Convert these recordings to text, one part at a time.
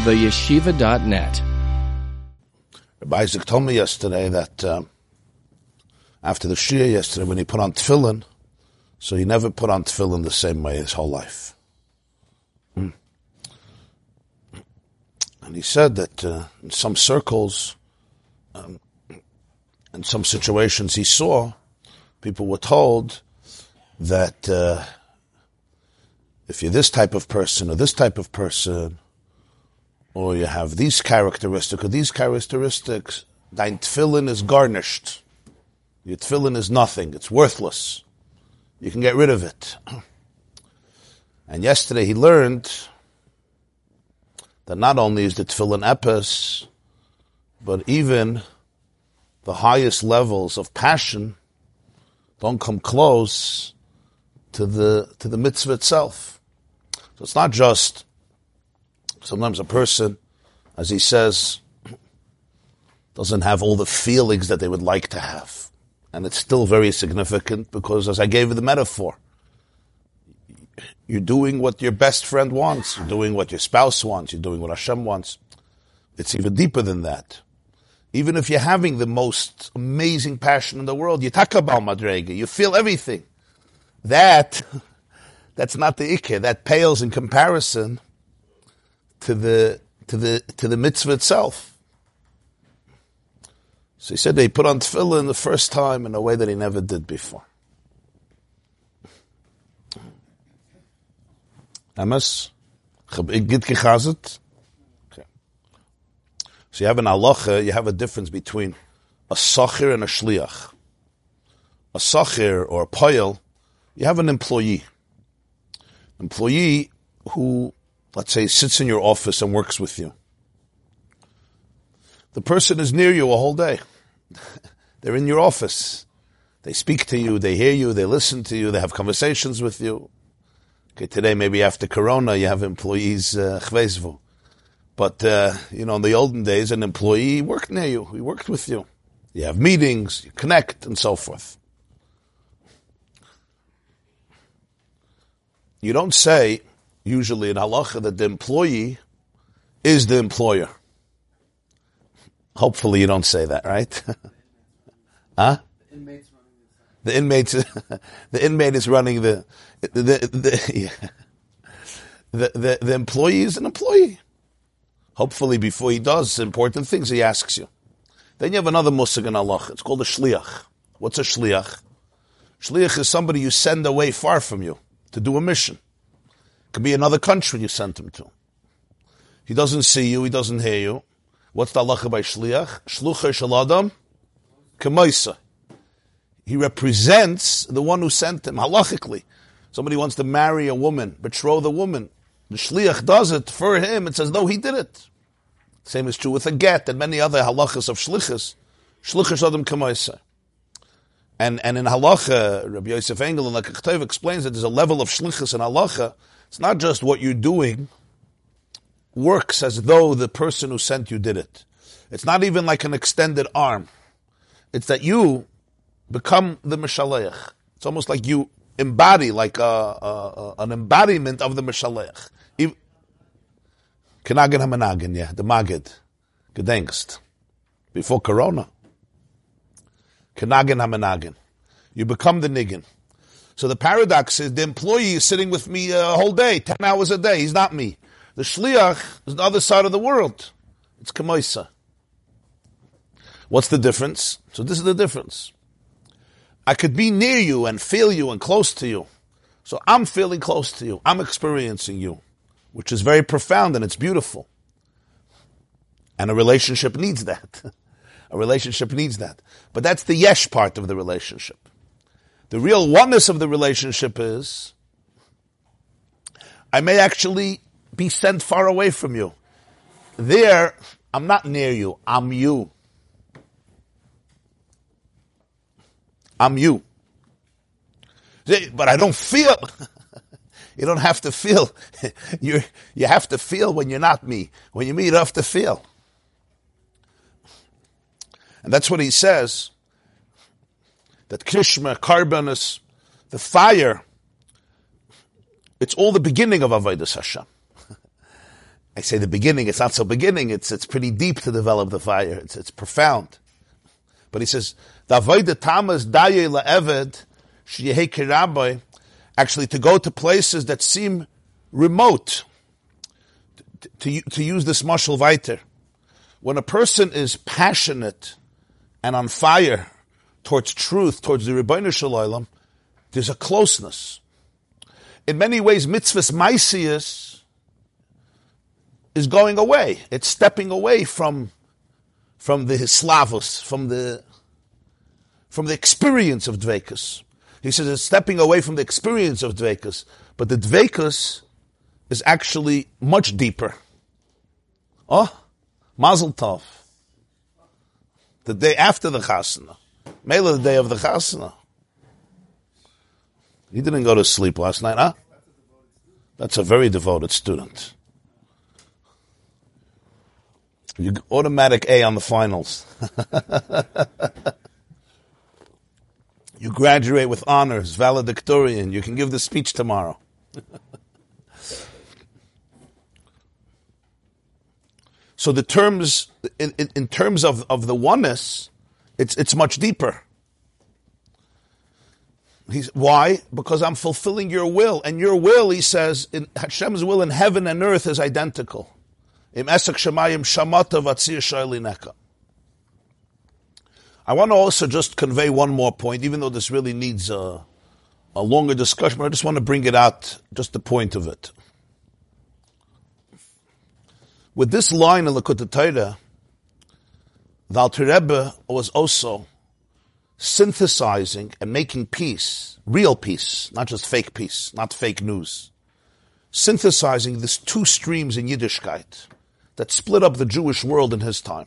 theyeshiva.net. Rabbi Isaac told me yesterday that um, after the shiur yesterday, when he put on tefillin, so he never put on tefillin the same way his whole life. Mm. And he said that uh, in some circles, um, in some situations he saw, people were told that uh, if you're this type of person or this type of person, or you have these characteristics or these characteristics, dein tefillin is gornisht. Your tefillin is nothing. It's worthless. You can get rid of it. And yesterday he learned that not only is the tefillin epis, but even the highest levels of passion don't come close to the to the mitzvah itself. So it's not just sometimes a person, as he says, doesn't have all the feelings that they would like to have. And it's still very significant because as I gave the metaphor, you're doing what your best friend wants, you're doing what your spouse wants, you're doing what Hashem wants. It's even deeper than that. Even if you're having the most amazing passion in the world, you talk about madrega, you feel everything. That, that's not the ikeh. That pales in comparison to the, to the, to the mitzvah itself. So he said they put on tefillin the first time in a way that he never did before. So you have an halacha, you have a difference between a sachir and a shliach. A sachir or a poil, you have an employee. Employee who, let's say, sits in your office and works with you. The person is near you a whole day. They're in your office. They speak to you, they hear you, they listen to you, they have conversations with you. Okay, today maybe after Corona you have employees uh, but, uh, you know, in the olden days, an employee worked near you. He worked with you. You have meetings, you connect, and so forth. You don't say, usually in halacha, that the employee is the employer. Hopefully you don't say that, right? huh? The inmates, the inmate is running the, the, the, yeah. the, the, the employee is an employee. Hopefully, before he does important things, he asks you. Then you have another musig in Allah. It's called a shliach. What's a shliach? Shliach is somebody you send away far from you to do a mission. It could be another country you sent him to. He doesn't see you, he doesn't hear you. What's the halacha by shliach? Shlucha shaladam kemaisa. He represents the one who sent him halachically. Somebody wants to marry a woman, betroth a woman. The shliach does it for him. It's as though he did it. Same is true with a get and many other halachas of shlichus. Shlichus adam kamaisa. And, and in halacha, Rabbi Yosef Engel in Lekach explains that there's a level of shlichus in halacha. It's not just what you're doing works as though the person who sent you did it. It's not even like an extended arm. It's that you become the Mishaleach. It's almost like you embody, like a, a, a, an embodiment of the Mishaleach. Kenagin HaManagin, yeah, the Magid. Gedenkst. Before Corona. Kenagin HaManagin. You become the Niggin. So the paradox is the employee is sitting with me a whole day, 10 hours a day. He's not me. The Shliach is the other side of the world. It's Kamoisa. What's the difference? So this is the difference. I could be near you and feel you and close to you. So I'm feeling close to you. I'm experiencing you which is very profound and it's beautiful. And a relationship needs that. a relationship needs that. But that's the yesh part of the relationship. The real oneness of the relationship is I may actually be sent far away from you. There, I'm not near you, I'm you. I'm you. But I don't feel. You don't have to feel. you you have to feel when you're not me. When you're me, you have to feel. And that's what he says. That Krishma, Karbanis, the fire, it's all the beginning of Avodah Hashem. I say the beginning, it's not so beginning, it's, it's pretty deep to develop the fire. It's, it's profound. But he says, the tamas daye la'eved, actually to go to places that seem remote, to, to, to use this marshal weiter. When a person is passionate and on fire towards truth, towards the Rebbeinu Shalom, there's a closeness. In many ways, mitzvahs maisius is going away. It's stepping away from, from the slavos, from the, from the experience of dvekus. He says it's stepping away from the experience of dvekus, but the dvekus is actually much deeper. Oh, Mazel Tov. The day after the chasana. Mela the day of the chasana. He didn't go to sleep last night, huh? That's a very devoted student. You automatic A on the finals. you graduate with honors, valedictorian. You can give the speech tomorrow. so the terms, in, in, in terms of, of the oneness, it's, it's much deeper. He's, why? Because I'm fulfilling your will. And your will, he says, in Hashem's will in heaven and earth is identical. I want to also just convey one more point, even though this really needs a, a longer discussion, but I just want to bring it out, just the point of it. With this line in Likkutei Torah, the Alter Rebbe was also synthesizing and making peace, real peace, not just fake peace, not fake news. Synthesizing these two streams in Yiddishkeit that split up the Jewish world in his time.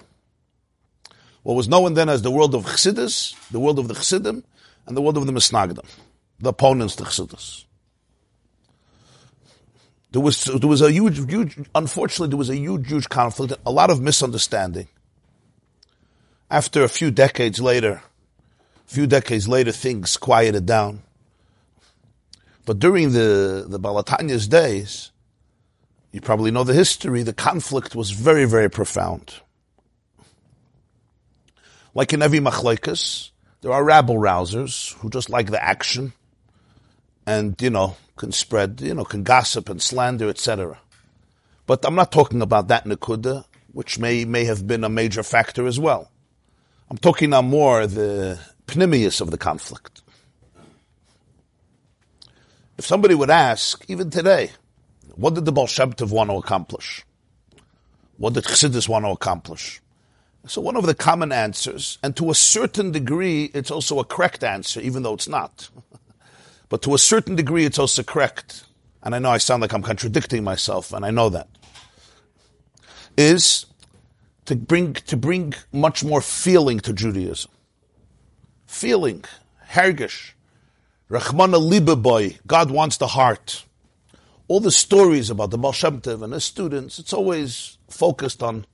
What was known then as the world of Chassidus, the world of the Chassidim, and the world of the Misnagdim, the opponents to Chassidus. There was, there was a huge, huge, unfortunately, there was a huge, huge conflict, a lot of misunderstanding after a few decades later, a few decades later, things quieted down. But during the, the Baal HaTanya's days, you probably know the history, the conflict was very, very profound. Like in every machlekes, there are rabble rousers who just like the action and, you know, can spread, you know, can gossip and slander, etc. But I'm not talking about that Nakuda, which may, may have been a major factor as well. I'm talking now more the pnimius of the conflict. If somebody would ask, even today, what did the Baal want to accomplish? What did Chassidus want to accomplish? So one of the common answers, and to a certain degree, it's also a correct answer, even though it's not. but to a certain degree, it's also correct. And I know I sound like I'm contradicting myself, and I know that. Is to bring, to bring much more feeling to Judaism. Feeling, hergish, Rachmana Libaboy, God wants the heart. All the stories about the Baal and his students, it's always focused on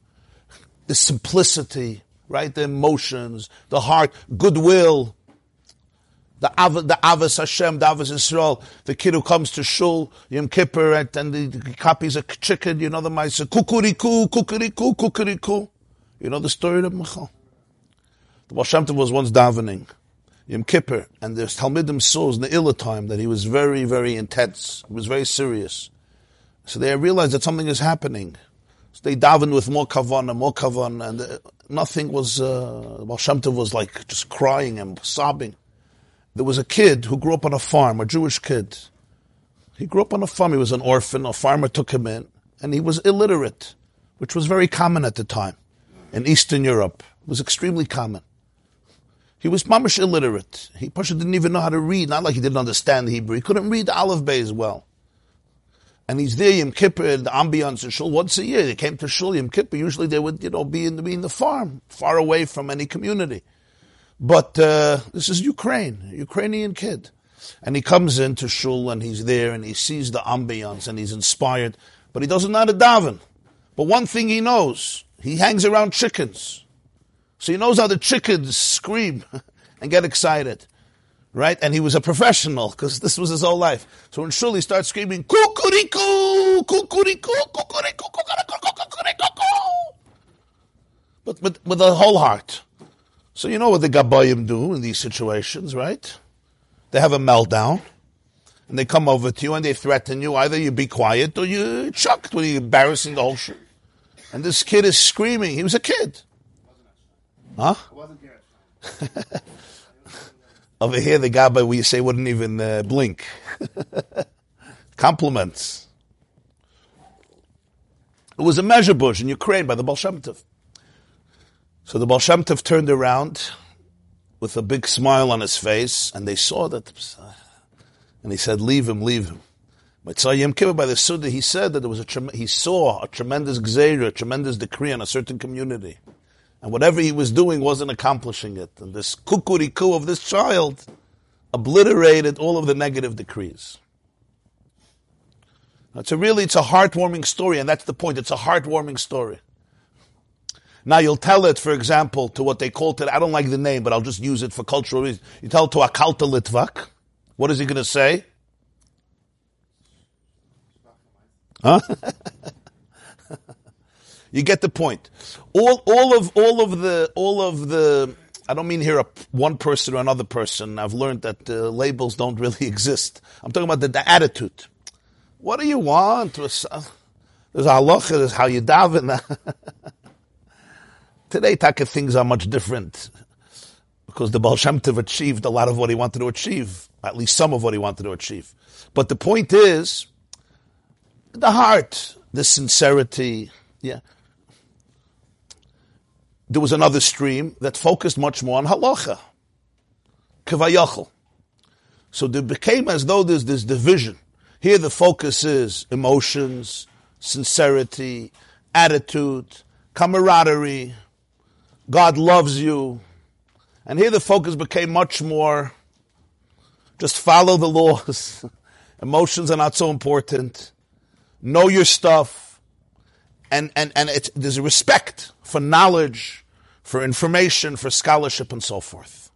the simplicity, right? The emotions, the heart, goodwill, the Av, the Avos Hashem, the Avos Israel, the kid who comes to Shul, Yom Kippur, and, and the, the copies a chicken, you know the mice, kukuriku, kukuriku, kukuriku. You know the story of Michal. The Baal was once davening, Yom Kippur, and there's Talmidim souls in the Illa time that he was very, very intense. He was very serious. So they realized that something is happening. So they davened with more kavan and more kavan, and nothing was, uh, Shem Tov was like just crying and sobbing. There was a kid who grew up on a farm, a Jewish kid. He grew up on a farm. He was an orphan. A farmer took him in, and he was illiterate, which was very common at the time in Eastern Europe. It was extremely common. He was mamish illiterate. He Pasha didn't even know how to read. Not like he didn't understand Hebrew. He couldn't read Aleph Bay as well. And he's there Yom Kippur, the ambiance in Shul once a year. They came to Shul Yom Kippur. Usually they would, you know, be in be in the farm, far away from any community. But uh, this is Ukraine, Ukrainian kid. And he comes into shul and he's there and he sees the ambiance and he's inspired, but he doesn't know how to daven. But one thing he knows, he hangs around chickens. So he knows how the chickens scream and get excited, right? And he was a professional because this was his whole life. So when shul, he starts screaming, kukuriku, kukuriku, kukuriku, kukuriku, kukuriku, kukuriku, but with a whole heart. So you know what the Gabayim do in these situations, right? They have a meltdown, and they come over to you and they threaten you. Either you be quiet or you chucked when you're embarrassing the whole shul. And this kid is screaming. He was a kid. Huh? Over here, the Gabbai, we say, wouldn't even uh, blink. Compliments. It was a Mezhbizh in Ukraine by the Tov. So the Baal Shem Tov turned around with a big smile on his face, and they saw that, and he said, "Leave him, leave him." Mitzvah Yom by the Suda, he said that there was a he saw a tremendous gzeira, a tremendous decree on a certain community, and whatever he was doing wasn't accomplishing it. And this kukuriku of this child obliterated all of the negative decrees. It's a really, it's a heartwarming story, and that's the point. It's a heartwarming story. Now you'll tell it, for example, to what they call it. I don't like the name, but I'll just use it for cultural reasons. You tell it to a Kalta Litvak. What is he going to say? Huh? you get the point. All, all of, all of the, all of the. I don't mean here a, one person or another person. I've learned that uh, labels don't really exist. I'm talking about the, the attitude. What do you want? There's halacha, there's how you daven. Today, taka things are much different because the Baal Shem Tov achieved a lot of what he wanted to achieve, at least some of what he wanted to achieve. But the point is, the heart, the sincerity, yeah. There was another stream that focused much more on halacha, kavayachal. So there became as though there's this division. Here the focus is emotions, sincerity, attitude, camaraderie. God loves you. And here the focus became much more just follow the laws. Emotions are not so important. Know your stuff. And, and, and it's, there's a respect for knowledge, for information, for scholarship, and so forth.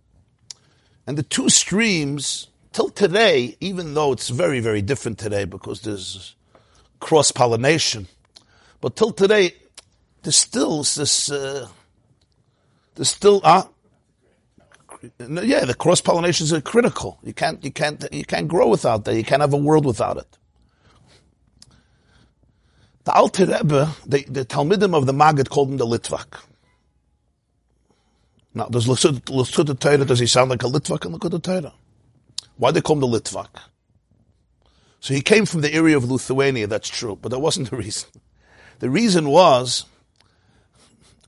And the two streams till today, even though it's very, very different today because there's cross pollination, but till today, there's still this, uh, there's still, uh, yeah, the cross pollinations are critical. You can't, you can't, you can't grow without that. You can't have a world without it. The Alter Rebbe, the, the Talmidim of the Maggid called him the Litvak. Now, does Lusut Torah, does he sound like a Litvak in the Torah? Why do they call him the Litvak? So he came from the area of Lithuania, that's true, but that wasn't the reason. The reason was,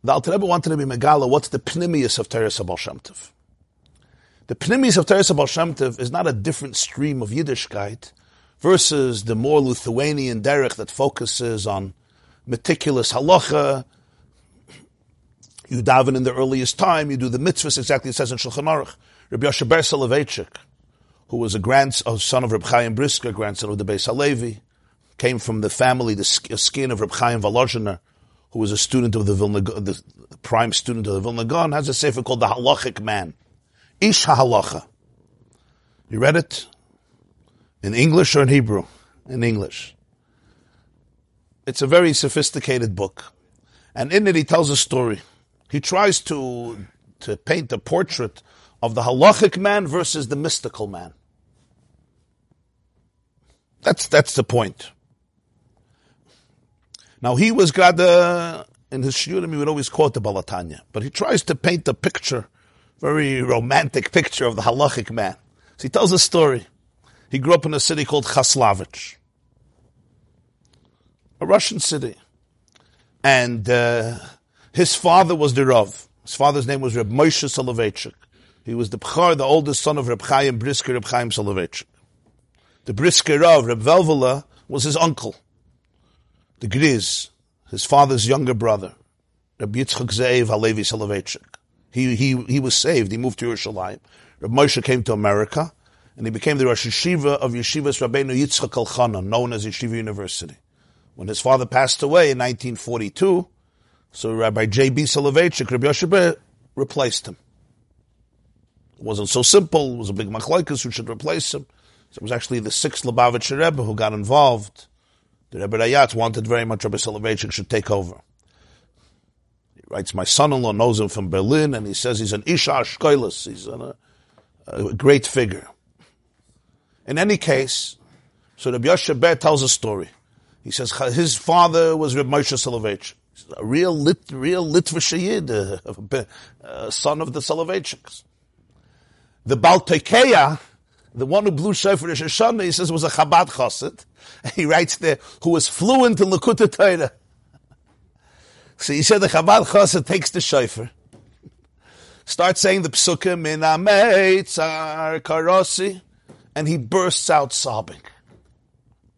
the Alter Rebbe wanted to be Megala, what's the pnimius of Teres Abal Shem The pnimius of Teres Abal Shem is not a different stream of Yiddishkeit versus the more Lithuanian derech that focuses on meticulous halacha. You daven in the earliest time, you do the mitzvahs exactly it says in Shulchan Aruch. Rabbi Yoshe Ber Soloveitchik, who was a grandson son of Reb Chaim Brisker, grandson of the Beis Halevi, came from the family, the skin of Reb Chaim Volozhiner, who was a student of the Vilna, the prime student of the Vilna Gaon, has a sefer called The Halachic Man. Ish HaHalacha. You read it? In English or in Hebrew? In English. It's a very sophisticated book. And in it he tells a story. He tries to, to paint a portrait of the halachic man versus the mystical man. That's, that's the point. Now he was Gada, in his shiurim he would always quote the Baal HaTanya, but he tries to paint a picture, very romantic picture of the halachic man. So he tells a story. He grew up in a city called Khaslavich, a Russian city. And uh, his father was the Rav. His father's name was Reb Moshe Soloveitchik. He was the Bchar, the oldest son of Reb Chaim Brisker, Reb Chaim Soloveitchik. The Brisker Rav, Reb Velvela, was his uncle. The Griz, his father's younger brother, Rabbi Yitzchak Ze'ev Halevi Soloveitchik. He, he, he was saved. He moved to Yerushalayim. Rabbi Moshe came to America, and he became the Rosh Yeshiva of Yeshivas Rabbeinu Yitzchak Elchanan, known as Yeshiva University. When his father passed away in 1942, so Rabbi J.B. Soloveitchik, Rabbi Yoshebe, replaced him. It wasn't so simple. It was a big machlaikas who should replace him. So it was actually the sixth Lubavitcher Rebbe who got involved. The Rebbe Rayatz wanted very much Rebbe Soloveitchik should take over. He writes, my son-in-law knows him from Berlin, and he says he's an Isha Ashkoilis. He's a, uh, a great figure. In any case, so Rabbi Yoshe Ber tells a story. He says his father was Reb Moshe Soloveitchik, a real lit, real Litvish Yid, uh, a, a, son of the Soloveitchiks. The Baltekeya, the one who blew shofar Rosh Hashanah, he says was a Chabad Chassid. He writes there, who was fluent in Likkutei Torah. So he said the Chabad Chassid takes the shofar, starts saying the psukim in Ameitzar Karosi, and he bursts out sobbing.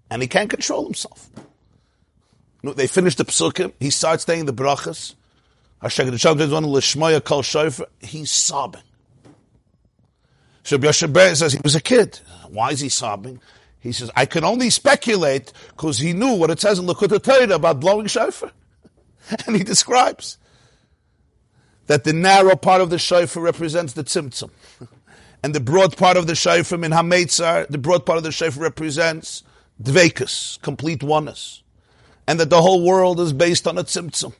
And he can't control himself. They finish the psukim, he starts saying the brachas. He's sobbing. So Yoshe says he was a kid. Why is he sobbing? He says, I can only speculate because he knew what it says in Likkutei Torah about blowing shofar. And he describes that the narrow part of the shofar represents the tzimtzum. And the broad part of the shofar in Hametzar, the broad part of the shofar represents dvekus, complete oneness. And that the whole world is based on a tzimtzum.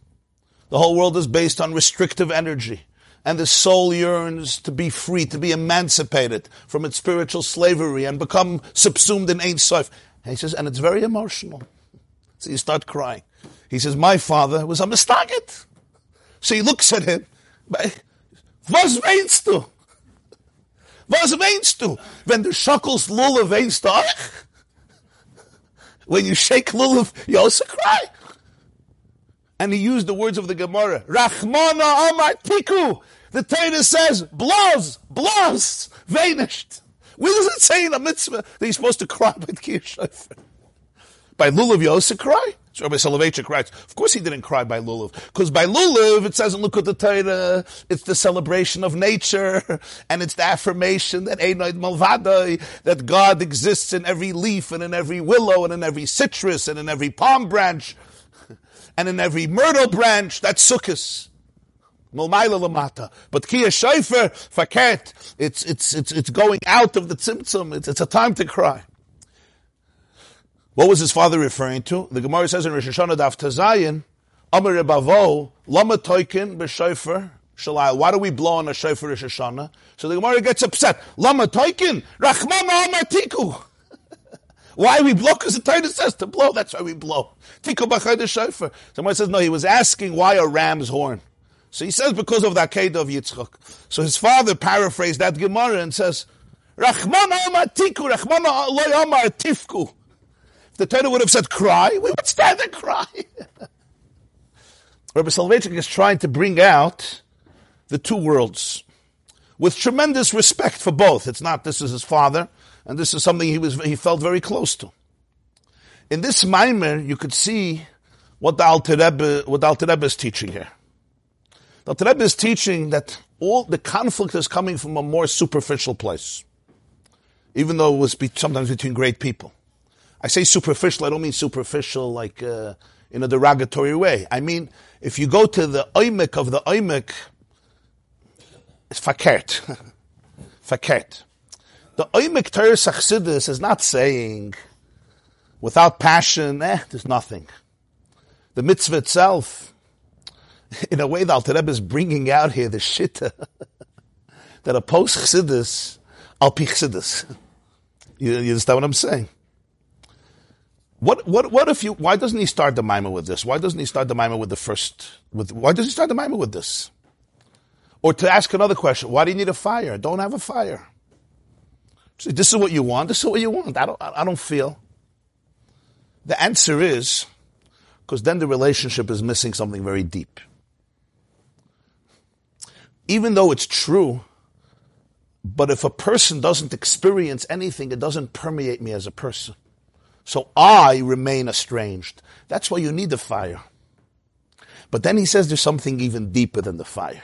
The whole world is based on restrictive energy. And the soul yearns to be free, to be emancipated from its spiritual slavery and become subsumed in Ein Sof. And he says, and it's very emotional. So you start crying. He says, my father was a misnaged. So he looks at him. Was meinst du? Was meinst du? Wenn du schockels lulav weinst du When you shake lulav, you also cry. And he used the words of the Gemara. Rachmana amar tiku. The Torah says, blows, blows, vanished. Where does it say in the mitzvah that you're supposed to cry by Kiyah By lulav, also cry? So Rabbi Soloveitchik writes, of course he didn't cry by Lulav, because by Lulav it says in the Torah, it's the celebration of nature, and it's the affirmation that Einoid Malvadoi, that God exists in every leaf, and in every willow, and in every citrus, and in every palm branch, and in every myrtle branch, that's Sukkot. But Kia Shaifer, Faket, it's, it's, it's, it's going out of the Tzimtzum, it's, it's a time to cry. What was his father referring to? The Gemara says in Rosh Hashanah Daf Tazayin, Amar Rebavo, Lama Toikin b'Shofar Shalai. Why do we blow on a shofar Rosh Hashanah? So the Gemara gets upset. Lama Toikin, Rachmana Amar Tiku. Why we blow? Because the Torah says to blow. That's why we blow. Tiku b'chay the shofar. Somebody says no. He was asking why a ram's horn. So he says because of the Akedah of Yitzchak. So his father paraphrased that Gemara and says, Rachmana Amar Tiku, Rachmana Loy Amar Tifku If the Torah would have said cry, we would stand and cry. Rabbi Soloveitchik is trying to bring out the two worlds with tremendous respect for both. It's not this is his father, and this is something he was he felt very close to. In this mimer, you could see what the Alter Rebbe, what the Alter Rebbe is teaching here. The Rebbe is teaching that all the conflict is coming from a more superficial place, even though it was be, sometimes between great people. I say superficial, I don't mean superficial like uh, in a derogatory way. I mean, if you go to the oimik of the oimik, it's fakert. fakert. The oimik Teres Achsidis is not saying without passion, eh, there's nothing. The mitzvah itself, in a way, the Alter Rebbe is bringing out here the shitta that oppose Chassidus, al pi. You, you understand what I'm saying? What what what if you? Why doesn't he start the mimer with this? Why doesn't he start the mimer with the first? With why does he start the mimer with this? Or to ask another question, why do you need a fire? Don't have a fire. See, this is what you want. This is what you want. I don't. I don't feel. The answer is because then the relationship is missing something very deep. Even though it's true, but if a person doesn't experience anything, it doesn't permeate me as a person. So I remain estranged. That's why you need the fire. But then he says there's something even deeper than the fire.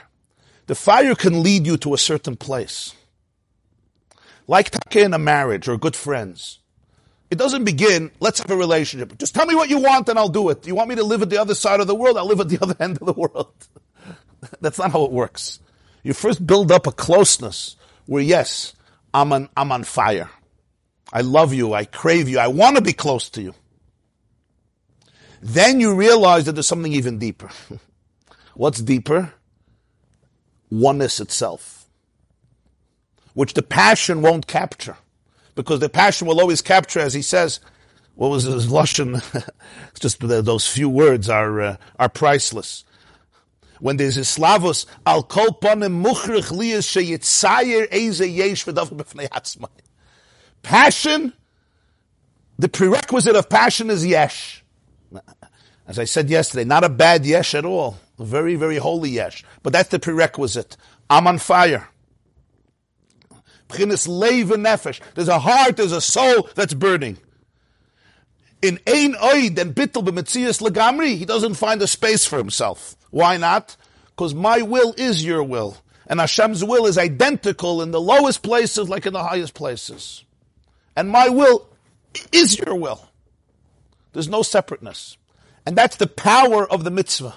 The fire can lead you to a certain place. Like take in a marriage or good friends. It doesn't begin, let's have a relationship. Just tell me what you want and I'll do it. You want me to live at the other side of the world? I'll live at the other end of the world. That's not how it works. You first build up a closeness where yes, I'm on, I'm on fire. I love you. I crave you. I want to be close to you. Then you realize that there's something even deeper. What's deeper? Oneness itself, which the passion won't capture, because the passion will always capture, as he says. What was his lashon? it's just those few words are uh, are priceless. When there's a slavos al kol panim muchrich liyas sheyitzayer eze yesh b'fnei atzmai. Passion, the prerequisite of passion is yesh. As I said yesterday, not a bad yesh at all. A very, very holy yesh. But that's the prerequisite. I'm on fire. There's a heart, there's a soul that's burning. In Ein Oid and Bittel b'metzias legamri, he doesn't find a space for himself. Why not? Because my will is your will. And Hashem's will is identical in the lowest places like in the highest places. And my will is your will. There's no separateness. And that's the power of the mitzvah.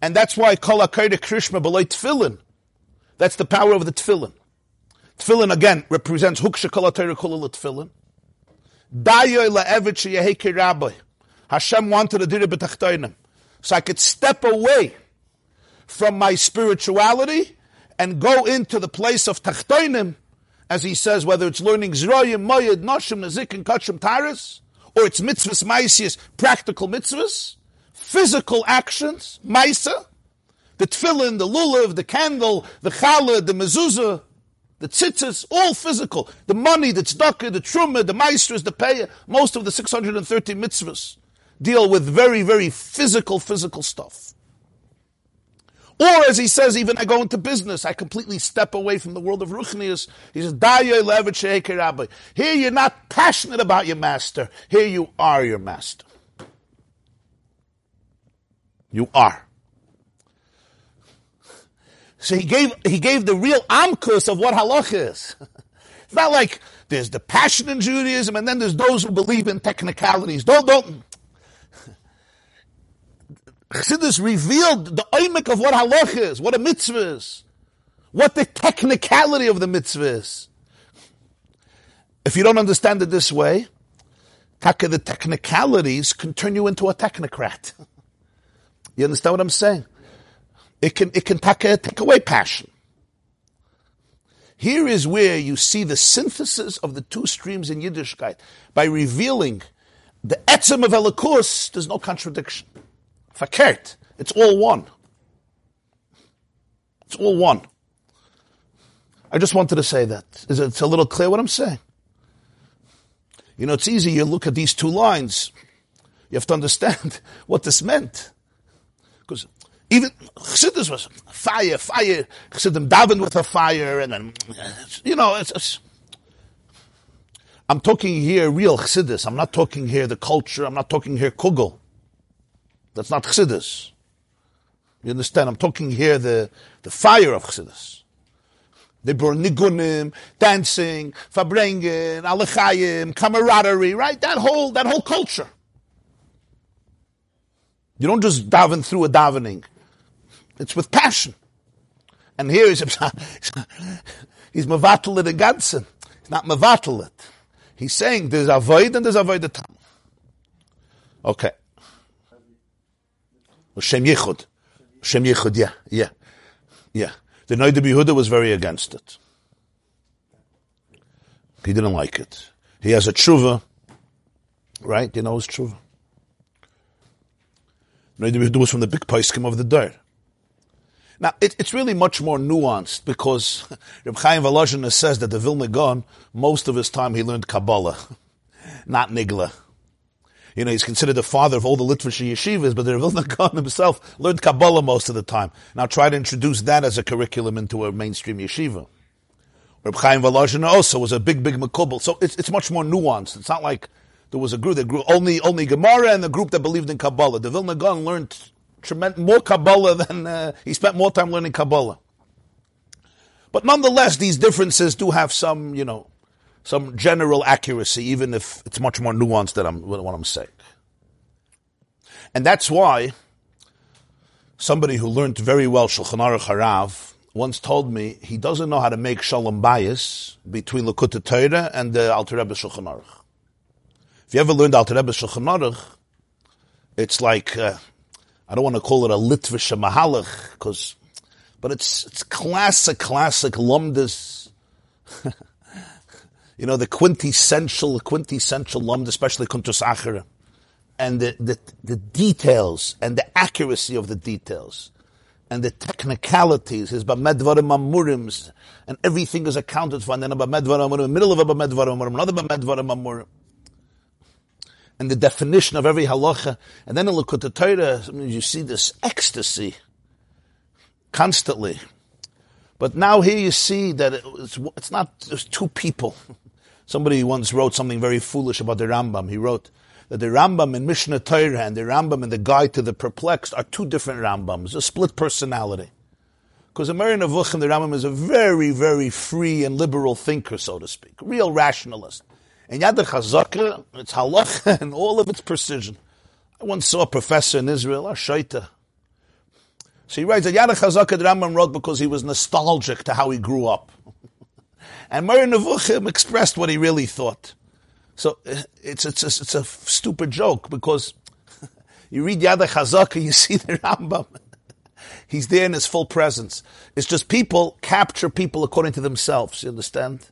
And that's why Kol HaKaida Krishma B'lay Tfilin. That's the power of the Tfilin. Tfilin again represents Huksha Kol Kol Tfilin. Hashem wanted to do b'tachtoinim. So I could step away from my spirituality and go into the place of tachtoinim, as he says, whether it's learning zroyim, moyed, noshim, nazik, and kachim taris, or it's mitzvahs, maisias, practical mitzvahs, physical actions, maisa, the tefillin, the lulav, the candle, the challah, the mezuzah, the tzitzis, all physical. The money, the tzedakah, the truma, the maasros, the payah, most of the 630 mitzvahs deal with very, very physical, physical stuff. Or as he says, even I go into business, I completely step away from the world of Ruchnius. He says, Rabbi. Here you're not passionate about your master. Here you are your master. You are. So he gave, he gave the real amkus of what halach is. It's not like there's the passion in Judaism and then there's those who believe in technicalities. Don't, don't, Chassidus revealed the oimik of what halach is, what a mitzvah is, what the technicality of the mitzvah is. If you don't understand it this way, taka the technicalities can turn you into a technocrat. You understand what I'm saying? It can it can taka, take away passion. Here is where you see the synthesis of the two streams in Yiddishkeit by revealing the etzem of Elikus. There's no contradiction. Fakert. It's all one. It's all one. I just wanted to say that. Is it, it's a little clear what I'm saying? You know, it's easy. You look at these two lines. You have to understand what this meant. Because even Chassidus was fire, fire. Chassidim davened with a fire, and then, you know, it's, it's I'm talking here real Chassidus. I'm not talking here the culture. I'm not talking here kugel. That's not Chassidus. You understand? I'm talking here the, the fire of Chassidus. They burn nigunim, dancing, farbrengen, alechayim, camaraderie, right? That whole, that whole culture. You don't just daven through a davening. It's with passion. And here he's, he's mavatal it. He's not mavatal. He's saying there's a void and there's a void tam. Okay. Shem Yichud. Shem Yichud, yeah, yeah, yeah. The Noida Yehuda was very against it. He didn't like it. He has a tshuva, right? You know his tshuva. Noida Yehuda was from the big paiskim of the dirt. Now, it, it's really much more nuanced because Reb Chaim Volozhin says that the Vilna Gaon, most of his time he learned Kabbalah, not Nigla. You know, he's considered the father of all the Litvish yeshivas, but the Vilna Gaon himself learned Kabbalah most of the time. Now try to introduce that as a curriculum into a mainstream yeshiva. Reb Chaim Volozhin also was a big, big makubal. So it's, it's much more nuanced. It's not like there was a group that grew only, only Gemara and the group that believed in Kabbalah. The Vilna Gaon learned tremendous, more Kabbalah than, uh, he spent more time learning Kabbalah. But nonetheless, these differences do have some, you know, some general accuracy, even if it's much more nuanced than I'm, what I'm saying. And that's why somebody who learned very well Shulchan Aruch Harav once told me he doesn't know how to make shalom bias between Likkutei Torah and the Alter Rebbe Shulchan Aruch. If you ever learned Alter Rebbe Shulchan Aruch, it's like uh, I don't want to call it a Litvish Mahalach, because, but it's, it's classic, classic Lumdis. you know, the quintessential, quintessential Lumd, especially Kuntus Achara. And the, the, the details and the accuracy of the details and the technicalities, his bamedvarim amurims, and everything is accounted for. And then a bamedvarim amurim, middle of a bamedvarim amurim, another bamedvarim amurim and the definition of every halacha. And then in Likkutei Torah, you see this ecstasy constantly. But now here you see that it's, it's not just two people. Somebody once wrote something very foolish about the Rambam. He wrote that the Rambam in Mishneh Torah and the Rambam in the Guide to the Perplexed are two different Rambams, a split personality. Because the Moreh Nevuchim, the Rambam is a very, very free and liberal thinker, so to speak, real rationalist. And Yad Chazaka, it's halach and all of its precision. I once saw a professor in Israel, a shaita. So he writes that Yad Chazaka the Rambam wrote because he was nostalgic to how he grew up. and Moreh Nevuchim expressed what he really thought. So eh, it's, it's, a, it's a stupid joke because you read Yad Chazaka, you see the Rambam. He's there in his full presence. It's just people capture people according to themselves, you understand?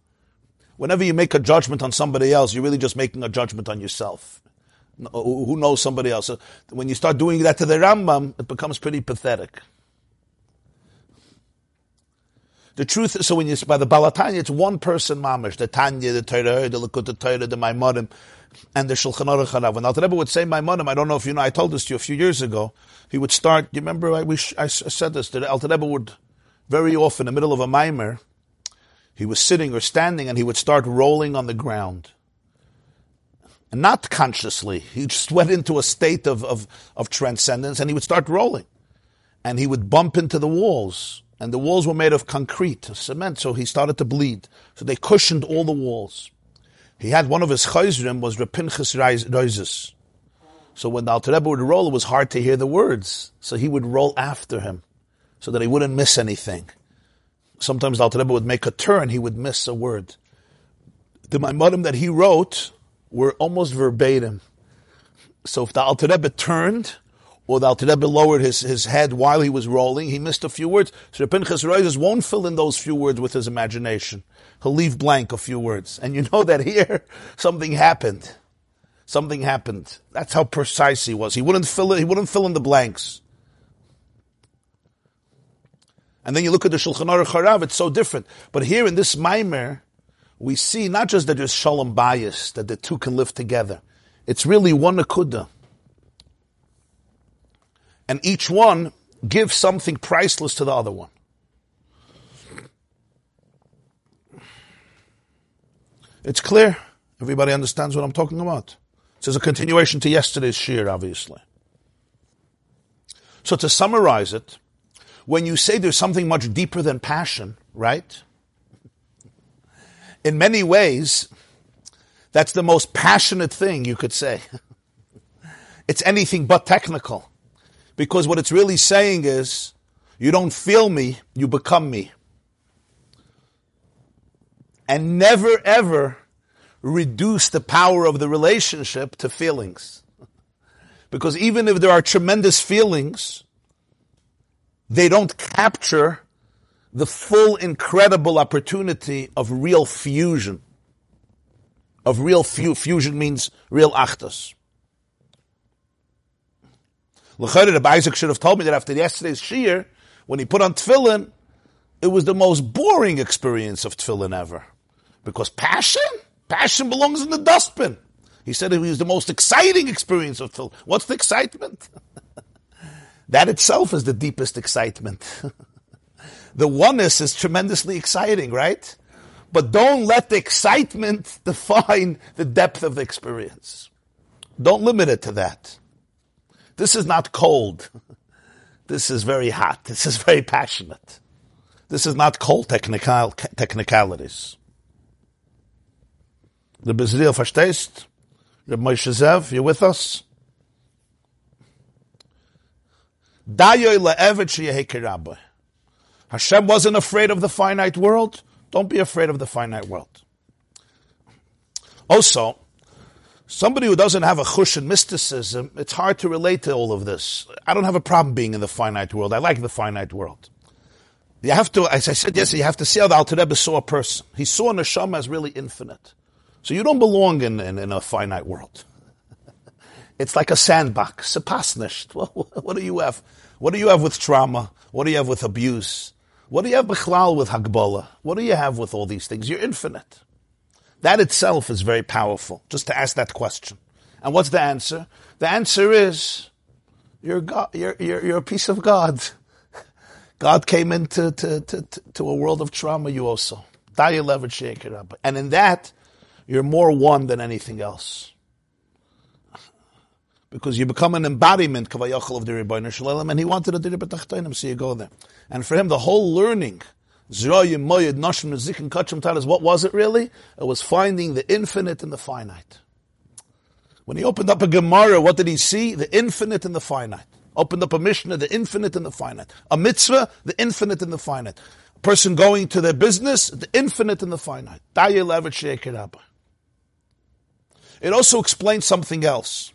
Whenever you make a judgment on somebody else, you're really just making a judgment on yourself. Who knows somebody else? When you start doing that to the Rambam, it becomes pretty pathetic. The truth is, so when you by the Baal HaTanya, it's one person mamish, the Tanya, the Torah, the Likkutei Torah, the Maimonim, and the Shulchan Aruch Harav. When Rebbe would say Maimonim, I don't know if you know, I told this to you a few years ago. He would start. You remember I, we, I said this that Alter Rebbe would very often in the middle of a mimer he was sitting or standing and he would start rolling on the ground. And not consciously. He just went into a state of, of, of transcendence and he would start rolling. And he would bump into the walls. And the walls were made of concrete, cement, so he started to bleed. So they cushioned all the walls. He had one of his chayzrim was Rapinchas Roises. So when the Alter Rebbe would roll, it was hard to hear the words. So he would roll after him so that he wouldn't miss anything sometimes the Alter Rebbe would make a turn, he would miss a word. The Maimonim that he wrote were almost verbatim. So if the Alter Rebbe turned, or the Alter Rebbe lowered his, his head while he was rolling, he missed a few words. So Pinchas Reizes won't fill in those few words with his imagination. He'll leave blank a few words. And you know that here, something happened. Something happened. That's how precise he was. He wouldn't fill it, he wouldn't fill in the blanks. And then you look at the Shulchan Aruch Harav, it's so different. But here in this Maimer, we see not just that there's Shalom bias, that the two can live together. It's really one Nakuda. And each one gives something priceless to the other one. It's clear. Everybody understands what I'm talking about. This is a continuation to yesterday's shir, obviously. So to summarize it, when you say there's something much deeper than passion, right? In many ways, that's the most passionate thing you could say. it's anything but technical. Because what it's really saying is, you don't feel me, you become me. And never ever reduce the power of the relationship to feelings. Because even if there are tremendous feelings, they don't capture the full incredible opportunity of real fusion. Of real fu- fusion means real achtas. L'chayre, Rabbi Isaac should have told me that after yesterday's shir, when he put on tefillin, it was the most boring experience of tefillin ever. Because passion? Passion belongs in the dustbin. He said it was the most exciting experience of tefillin. What's the excitement? That itself is the deepest excitement. the oneness is tremendously exciting, right? But don't let the excitement define the depth of the experience. Don't limit it to that. This is not cold. This is very hot. This is very passionate. This is not cold technical, technicalities. The Bezriel verstehst? Reb Moshe Zev, you with us? Hashem wasn't afraid of the finite world. Don't be afraid of the finite world. Also, somebody who doesn't have a chush in mysticism, it's hard to relate to all of this. I don't have a problem being in the finite world. I like the finite world. You have to, as I said yesterday, you have to see how the Alter Rebbe saw a person. He saw neshama as really infinite. So you don't belong in, in, in a finite world. It's like a sandbox, a pasnisht. What do you have? What do you have with trauma? What do you have with abuse? What do you have bichlal with hagbala? What do you have with all these things? You're infinite. That itself is very powerful, just to ask that question. And what's the answer? The answer is, you're, God, you're, you're, you're a piece of God. God came into to, to, to, a world of trauma, you also. And in that, you're more one than anything else. Because you become an embodiment of the Rebbeinu Shalom, and he wanted do it b'tachtoinim, so you go there. And for him, the whole learning, Zroyim, Moyed, Noshim, Nezik, and Kachim Talis, what was it really? It was finding the infinite and the finite. When he opened up a Gemara, what did he see? The infinite and the finite. Opened up a Mishnah, the infinite and the finite. A mitzvah, the infinite and the finite. A person going to their business, the infinite and the finite. It also explains something else.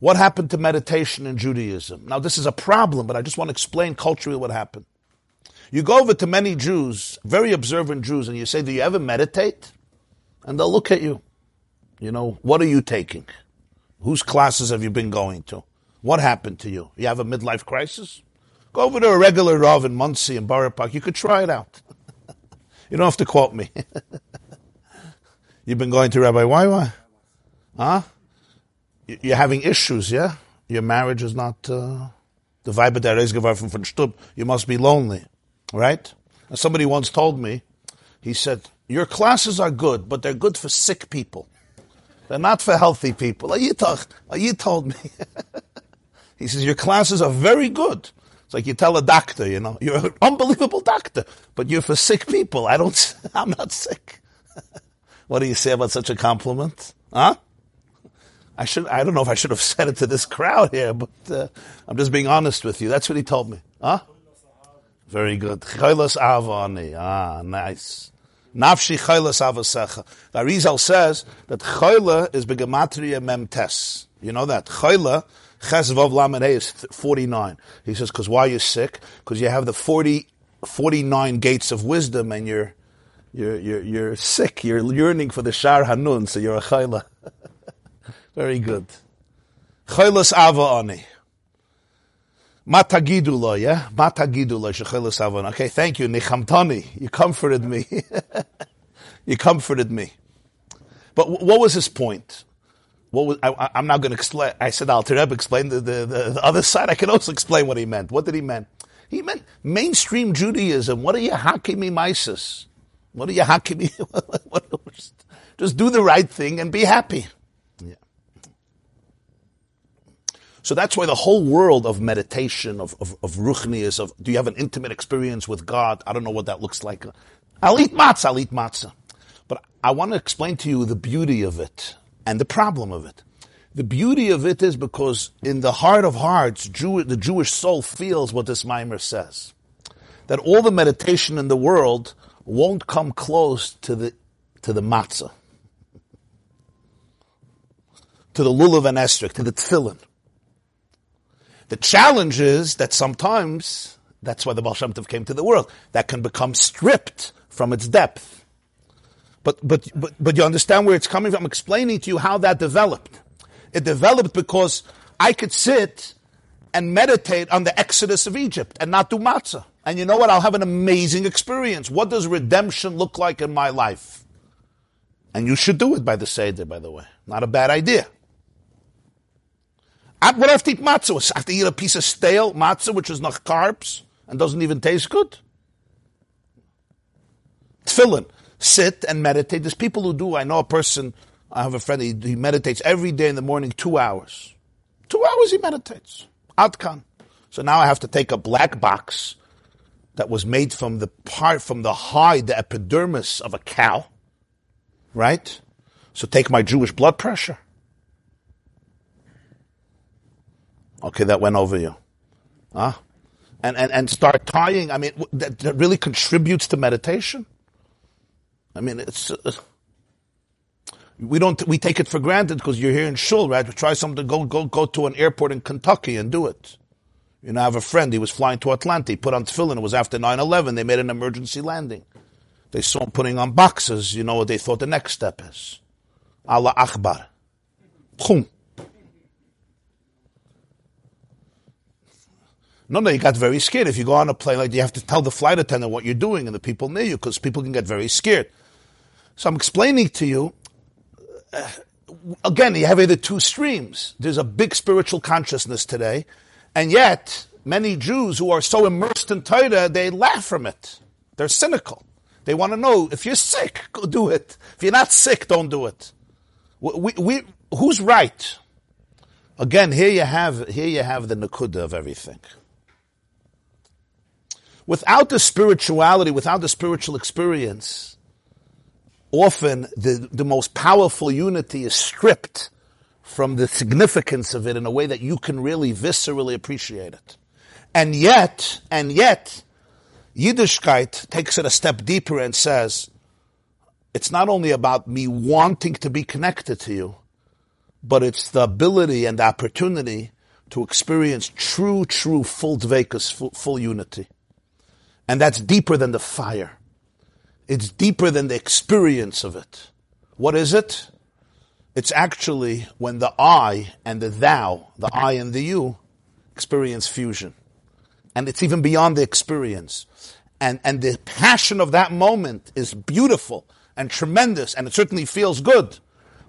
What happened to meditation in Judaism? Now, this is a problem, but I just want to explain culturally what happened. You go over to many Jews, very observant Jews, and you say, Do you ever meditate? And they'll look at you. You know, what are you taking? Whose classes have you been going to? What happened to you? You have a midlife crisis? Go over to a regular Rav in Monsey and Borough Park. You could try it out. you don't have to quote me. You've been going to Rabbi Waiwa? Huh? You're having issues, yeah? Your marriage is not uh, the vibe der Reisgewerfen von Stub. You must be lonely, right? And somebody once told me, he said, your classes are good, but they're good for sick people. They're not for healthy people. Are you told, Are you told me. He says, your classes are very good. It's like you tell a doctor, you know, you're an unbelievable doctor, but you're for sick people. I don't, I'm not sick. what do you say about such a compliment? Huh? I should, I don't know if I should have said it to this crowd here, but uh, I'm just being honest with you. That's what he told me. Huh? Very good. Chaylas avani. Ah, nice. Nafshi chaylas avasecha. The Arizal says that chayla is begematria memtes. You know that. Chayla Chesvav is 49. He says, because why you're you sick? Because you have the 40, 49 gates of wisdom and you're, you're, you're, you're sick. You're yearning for the Shar Hanun, so you're a chayla. Very good. Chaylas Ava Ani. Matagidula, yeah? Matagidula, Shechaylas Ava Okay, thank you, Nichamtani. You comforted me. you comforted me. But what was his point? What was, I, am not going to explain. I said Al Tereb explained the, the, the, the, other side. I can also explain what he meant. What did he mean? He meant mainstream Judaism. What are you hakimi mises? What are you hakimi? Just do the right thing and be happy. Yeah. So that's why the whole world of meditation, of, of, of ruchnias, of do you have an intimate experience with God? I don't know what that looks like. I'll eat matzah, I'll eat matzah. But I want to explain to you the beauty of it and the problem of it. The beauty of it is because in the heart of hearts, Jew, the Jewish soul feels what this mimer says. That all the meditation in the world won't come close to the, to the matzah. To the lulav and estrik, to the tefillin. The challenge is that sometimes, that's why the Baal Shem Tov came to the world, that can become stripped from its depth. But, but, but, but you understand where it's coming from? I'm explaining to you how that developed. It developed because I could sit and meditate on the exodus of Egypt and not do matzah. And you know what? I'll have an amazing experience. What does redemption look like in my life? And you should do it by the Seder, by the way. Not a bad idea. I, what I have to eat matzah? I have to eat a piece of stale matzah, which is not carbs and doesn't even taste good? Tefillin sit and meditate. There's people who do. I know a person, I have a friend, he, he meditates every day in the morning, two hours. Two hours he meditates. Outcome. So now I have to take a black box that was made from the part, from the hide, the epidermis of a cow, right? So take my Jewish blood pressure. Okay, that went over you. Huh? And, and, and start tying, I mean, that, that really contributes to meditation. I mean, it's. We don't, we take it for granted because you're here in Shul, right? We try something, go, go, go to an airport in Kentucky and do it. You know, I have a friend, he was flying to Atlanta, he put on tefillin, it was after 9-11, they made an emergency landing. They saw him putting on boxes, you know what they thought the next step is. Allah Akbar. Boom. No, no, you got very scared. If you go on a plane, like you have to tell the flight attendant what you're doing and the people near you, because people can get very scared. So I'm explaining to you, uh, again, you have either two streams. There's a big spiritual consciousness today, and yet, many Jews who are so immersed in Torah, they laugh from it. They're cynical. They want to know if you're sick, go do it. If you're not sick, don't do it. We, we, who's right? Again, here you have here you have the nakuda of everything. Without the spirituality, without the spiritual experience, often the, the most powerful unity is stripped from the significance of it in a way that you can really viscerally appreciate it. And yet, and yet, Yiddishkeit takes it a step deeper and says, it's not only about me wanting to be connected to you, but it's the ability and the opportunity to experience true, true, full dvekas, full, full unity. And that's deeper than the fire. It's deeper than the experience of it. What is it? It's actually when the I and the thou, the I and the you, experience fusion. And it's even beyond the experience. And, and the passion of that moment is beautiful and tremendous, and it certainly feels good.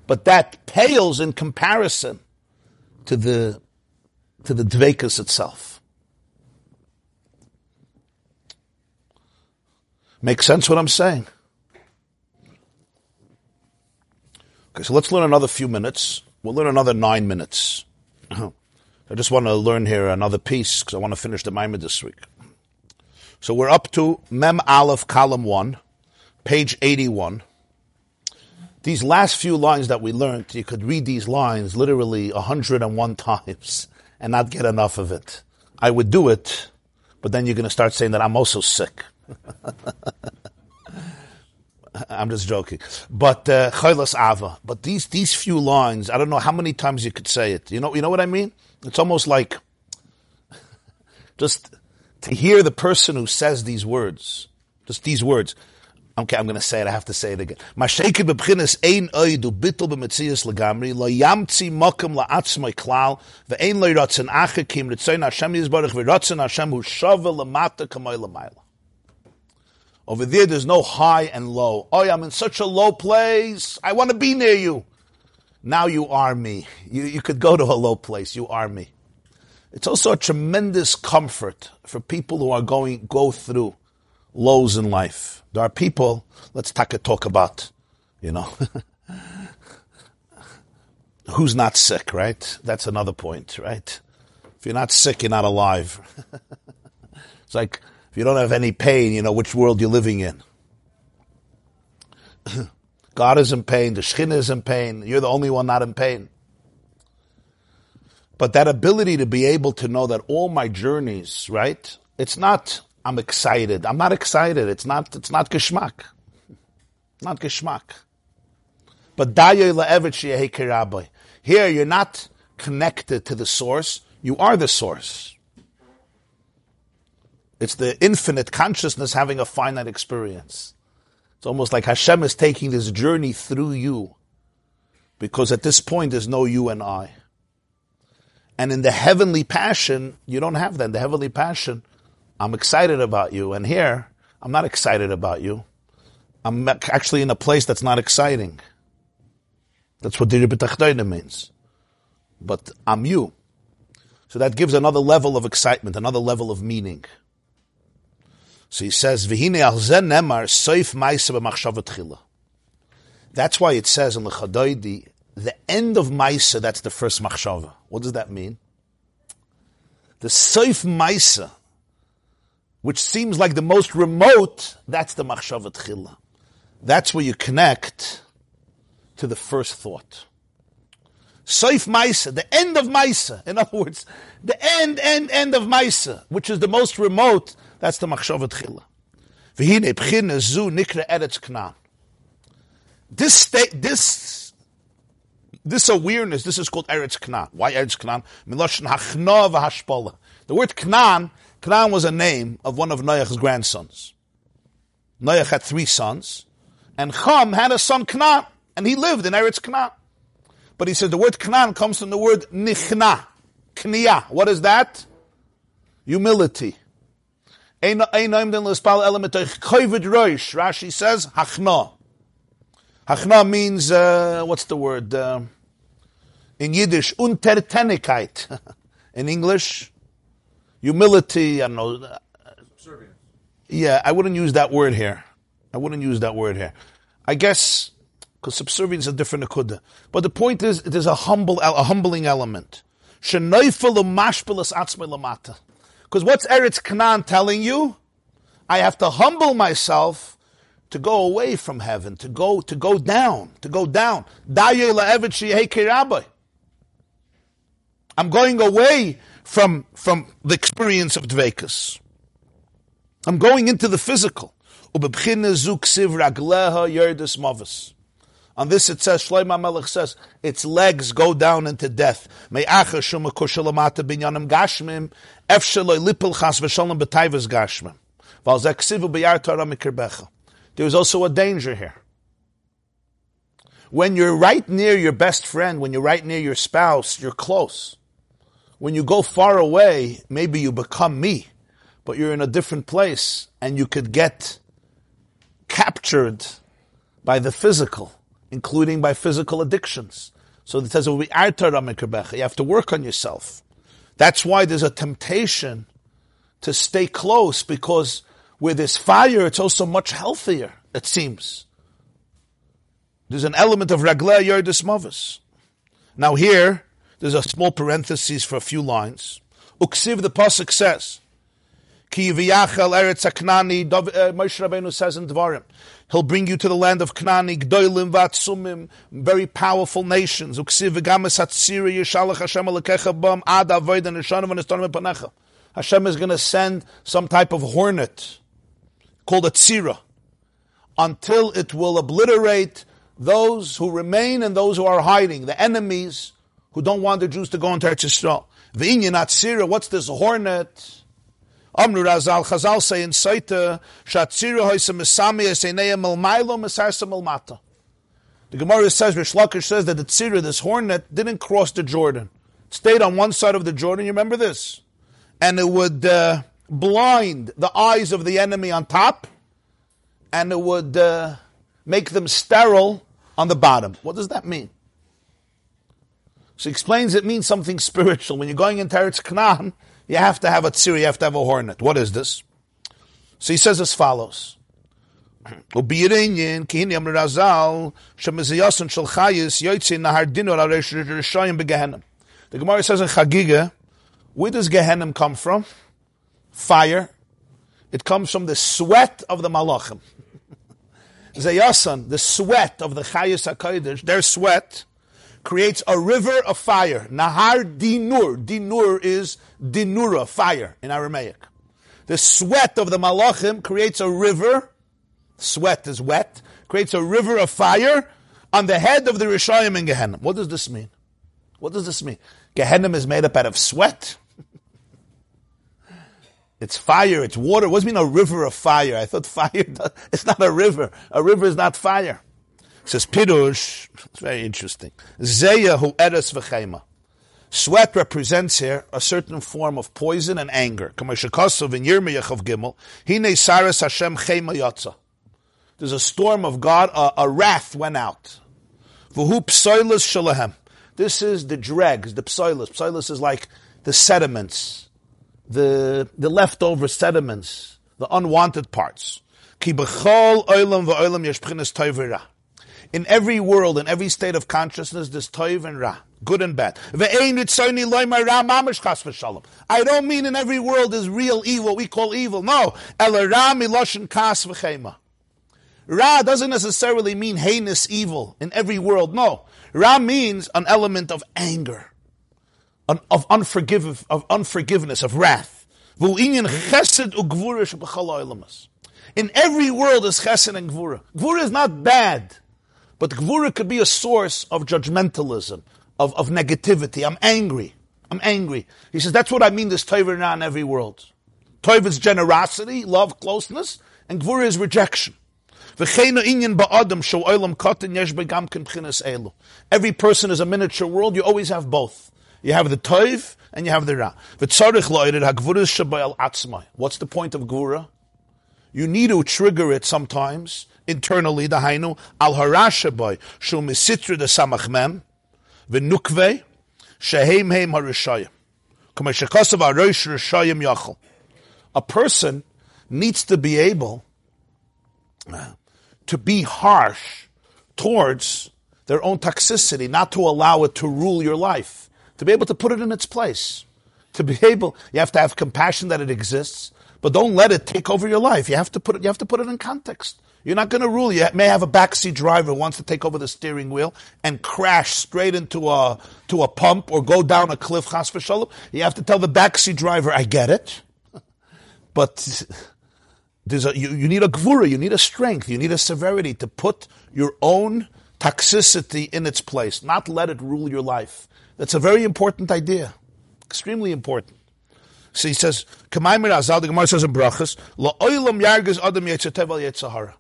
But that pales in comparison to the, to the dvekas itself. Make sense what I'm saying? Okay, so let's learn another few minutes. We'll learn another nine minutes. I just want to learn here another piece because I want to finish the Maimon this week. So we're up to Mem Aleph, column one, page 81. These last few lines that we learned, you could read these lines literally 101 times and not get enough of it. I would do it, but then you're going to start saying that I'm also sick. I'm just joking. But uh, Ava. But these these few lines, I don't know how many times you could say it. You know, you know what I mean? It's almost like just to hear the person who says these words, just these words. Okay, I'm going to say it. I have to say it again. Masheke bebchines ein oidu bitul b'metzias legamri lo yamtzi mokem la'atzmai klal ve'ein lo yiratzen ache kim ritzayin Hashem yizbarach v'yiratzen Hashem hu lamata kamoy lamayla. Over there, there's no high and low. Oh, I'm in such a low place. I want to be near you. Now you are me. You, you could go to a low place. You are me. It's also a tremendous comfort for people who are going, go through lows in life. There are people, let's a talk about, you know, who's not sick, right? That's another point, right? If you're not sick, you're not alive. it's like, if you don't have any pain, you know which world you're living in. God is in pain, the Shekhinah is in pain, you're the only one not in pain. But that ability to be able to know that all my journeys, right? It's not, I'm excited. I'm not excited. It's not, it's not geschmack. Not geschmack. But here you're not connected to the source. You are the source. It's the infinite consciousness having a finite experience. It's almost like Hashem is taking this journey through you. Because at this point, there's no you and I. And in the heavenly passion, you don't have that. In the heavenly passion, I'm excited about you. And here, I'm not excited about you. I'm actually in a place that's not exciting. That's what Diribitachdoina means. But I'm you. So that gives another level of excitement, another level of meaning. So he says, "V'hine al nemar soif ma'isa b'machshava That's why it says in the Chadoidi, the end of ma'isa, that's the first machshava. What does that mean? The soif ma'isa, which seems like the most remote, that's the machshava tchila. That's where you connect to the first thought. Soif Maisa, the end of Maisa. In other words, the end, end, end of Maisa, which is the most remote, that's the machshavat chila. V'hine b'china zu nikra eretz knan. This state, this this awareness, this is called Eretz Knan. Why Eretz Knan? Miloshin Hachna v'Hashpola. The word Knan, Knan was a name of one of Noach's grandsons. Noach had three sons, and Cham had a son Knan, and he lived in Eretz Knan. But he said the word Knan comes from the word Nichna, Kniya. What is that? Humility. Rashi says, Hachna. Hachna means, uh, what's the word? Uh, in Yiddish, Untertänigkeit. in English, humility, I don't know. Yeah, I wouldn't use that word here. I wouldn't use that word here. I guess, because subservience is a different akuda. But the point is, it is a humble, a humbling element. Because what's Eretz Canaan telling you? I have to humble myself to go away from heaven, to go, to go down, to go down. I'm going away from, from the experience of Dvekas. I'm going into the physical. On this it says, Shlomo Melech says, its legs go down into death. There's also a danger here. When you're right near your best friend, when you're right near your spouse, you're close. When you go far away, maybe you become me, but you're in a different place and you could get captured by the physical, including by physical addictions. So it says, you have to work on yourself. That's why there's a temptation to stay close because where there's fire, it's also much healthier, it seems. There's an element of Ragla Yerdis Mavis. Now here, there's a small parenthesis for a few lines. Uksiv, the Pasuk says, Ki v'yachel eretz aknani, uh, Moshe Rabbeinu says in Dvarim, He'll bring you to the land of Knani, Gdoilim v'atzumim, very powerful nations. Uksiv v'games hatziri yishalach Hashem alekecha bam, ad avoid and nishanim v'nistonim panecha. Hashem is going to send some type of hornet called a tzira, until it will obliterate those who remain and those who are hiding, the enemies who don't want the Jews to go into Eretz Yisrael. V'inyan atzira, what's this hornet? Amru Razal Chazal say in Saita, melmailo melmata. The Gemara says, Reish Lakish says that the tzira, this hornet, didn't cross the Jordan. It stayed on one side of the Jordan. You remember this? And it would uh, blind the eyes of the enemy on top, and it would uh, make them sterile on the bottom. What does that mean? So he explains it means something spiritual. When you're going into Eretz Canaan, you have to have a tzir, you have to have a hornet. What is this? So he says as follows. The Gemara says in Chagiga, where does Gehenna come from? fire. It comes from the sweat of the malachim. Zayasan, the sweat of the Chayas HaKadosh, their sweat, creates a river of fire. Nahar Dinur. Dinur is Dinura, fire in Aramaic. The sweat of the Malachim creates a river, sweat is wet, creates a river of fire on the head of the Rishayim in Gehenna. What does this mean? What does this mean? Gehenna is made up out of sweat? It's fire, it's water. What does mean a river of fire? I thought fire, it's not a river. A river is not fire. Says Pirush, it's very interesting. Zeya hu eres v'chema. Sweat represents here a certain form of poison and anger. There's a storm of God, a, a wrath went out. This is the dregs, the psoilas. Psoilas is like the sediments the, the leftover sediments, the unwanted parts. In every world, in every state of consciousness, there's toiv and ra, good and bad. I don't mean in every world is real evil, we call evil. No. Ra doesn't necessarily mean heinous evil in every world. No. Ra means an element of anger of, of unforgiveness, of wrath. In every world is chesed and gvura. Gvura is not bad, But Gvura could be a source of judgmentalism, of, of negativity. I'm angry. I'm angry. He says, that's what I mean, this Taiva in every world. Taiva is generosity, love, closeness, and Gvura is rejection. Every person is a miniature world. You always have both. You have the toiv and you have the ra. What's the point of gvura? You need to trigger it sometimes internally. The hainu al harashaboy shul misitra de samachmem v'nukve shehem heim harishayim. A person needs to be able uh, to be harsh towards their own toxicity, not to allow it to rule your life, to be able to put it in its place. To be able, you have to have compassion that it exists, but don't let it take over your life. You have to put it, you have to put it in context. You're not going to rule. You may have a backseat driver who wants to take over the steering wheel and crash straight into a to a pump or go down a cliff. Chas v'shalom. You have to tell the backseat driver, "I get it," but there's a, you, you need a gvura, you need a strength, you need a severity to put your own toxicity in its place, not let it rule your life. That's a very important idea, extremely important. So he says, "Kamaimir Azal." The Gemara says in Brachas, "La'olam yargez adam yetzatev al yetzahara."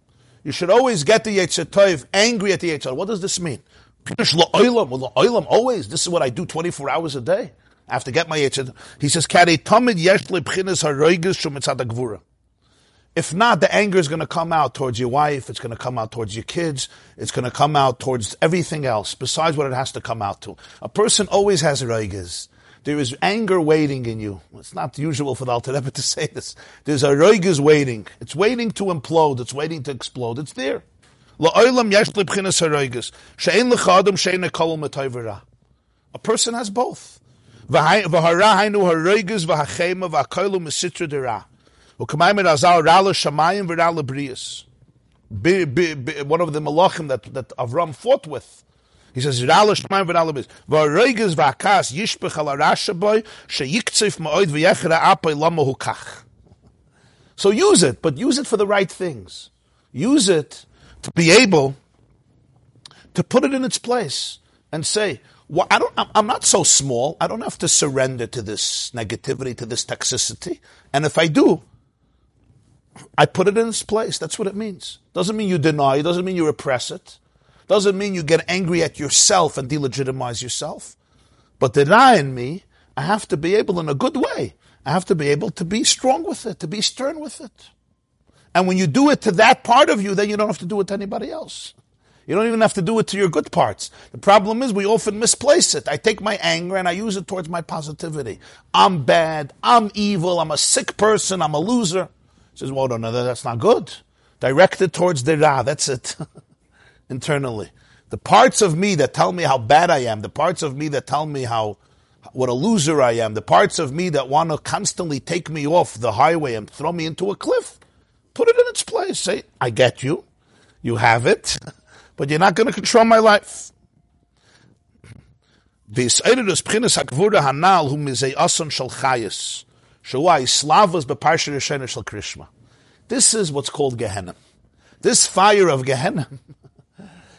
You should always get the yetzatov angry at the yetzahara. What does this mean? La'olam, la'olam, always. This is what I do twenty four hours a day. I have to get my yetzatov. He says, "Kari tamid yesh lebchinas haroiges shum gvura." If not, the anger is going to come out towards your wife, it's going to come out towards your kids, it's going to come out towards everything else besides what it has to come out to. A person always has roigas. There is anger waiting in you. It's not usual for the Alter to say this. There's a roigas waiting. It's waiting to implode. It's waiting to explode. It's there. A person has both. One of the malachim that, that Avram fought with. He says, v'akas yishpech al arasha boy, sheyiktzeif ma'oid v'yechra apay lama hukach. So use it, but use it for the right things. Use it to be able to put it in its place and say, well, I don't, I'm not so small. I don't have to surrender to this negativity, to this toxicity. And if I do, I put it in its place. That's what it means. Doesn't mean you deny. It doesn't mean you repress it. Doesn't mean you get angry at yourself and delegitimize yourself. But the Ra in me, I have to be able in a good way. I have to be able to be strong with it, to be stern with it. And when you do it to that part of you, then you don't have to do it to anybody else. You don't even have to do it to your good parts. The problem is we often misplace it. I take my anger and I use it towards my positivity. I'm bad. I'm evil. I'm a sick person. I'm a loser says, well, no, no, that's not good. Directed towards the Ra, that's it. Internally. The parts of me that tell me how bad I am, the parts of me that tell me how, what a loser I am, the parts of me that want to constantly take me off the highway and throw me into a cliff, put it in its place. Say, I get you. You have it, but you're not going to control my life. This this is what's called Gehenna. This fire of Gehenna,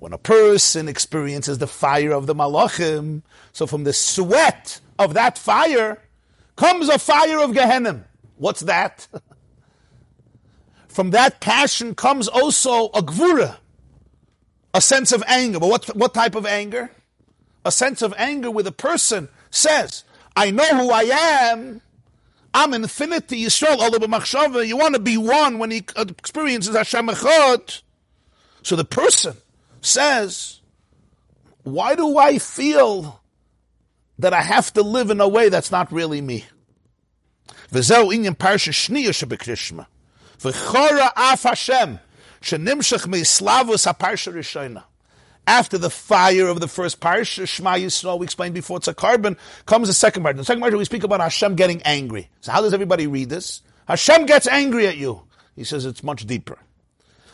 When a person experiences the fire of the malachim, so from the sweat of that fire comes a fire of Gehenna. What's that? from that passion comes also a gvura, a sense of anger. But what, what type of anger? a sense of anger where the person says, I know who I am. I'm infinity, Yisrael, Allah You want to be one when he uh, experiences Hashem Echad. So the person says, why do I feel that I have to live in a way that's not really me? וזהו עניין פרשה שנייה שבקרישמה. וחורה אף השם, שנמשך מאסלאבוס הפרשה ראשונה. after the fire of the first parsha, Shema Yisrael, we explained before, it's a carbon, comes the second part. In the second part, we speak about Hashem getting angry. So how does everybody read this? Hashem gets angry at you. He says it's much deeper.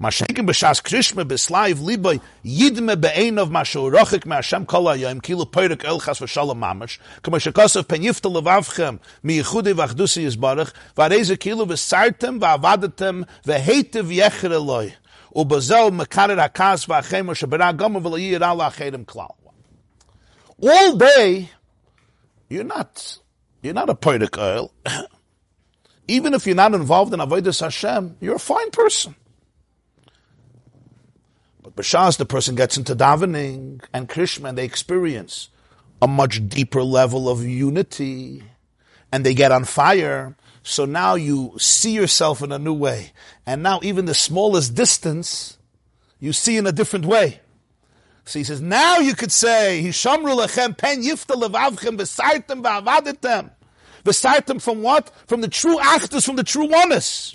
Mashenkim b'shas krishma b'slaiv liboy yidme be'enov mashu rochik me'Hashem kol hayom kilu perik el chas v'shalom mamash kama shekosov pen yifta levavchem mi yichudi v'achdusi yizbarach v'areze kilu v'sartem v'avadetem v'heitev yecher eloi ubazel mekarer hakas v'achem v'shabera gama v'layir ala achedim klal all day, you're not, you're not a poetic oil. Even if you're not involved in Avodah Hashem, you're a fine person. But Bashas, the person gets into davening and Krishma, and they experience a much deeper level of unity, and they get on fire. So now you see yourself in a new way. And now even the smallest distance, you see in a different way. So he says, now you could say, Hishamru lechem pen yifta levavchem from what? From the true achdus, from the true oneness.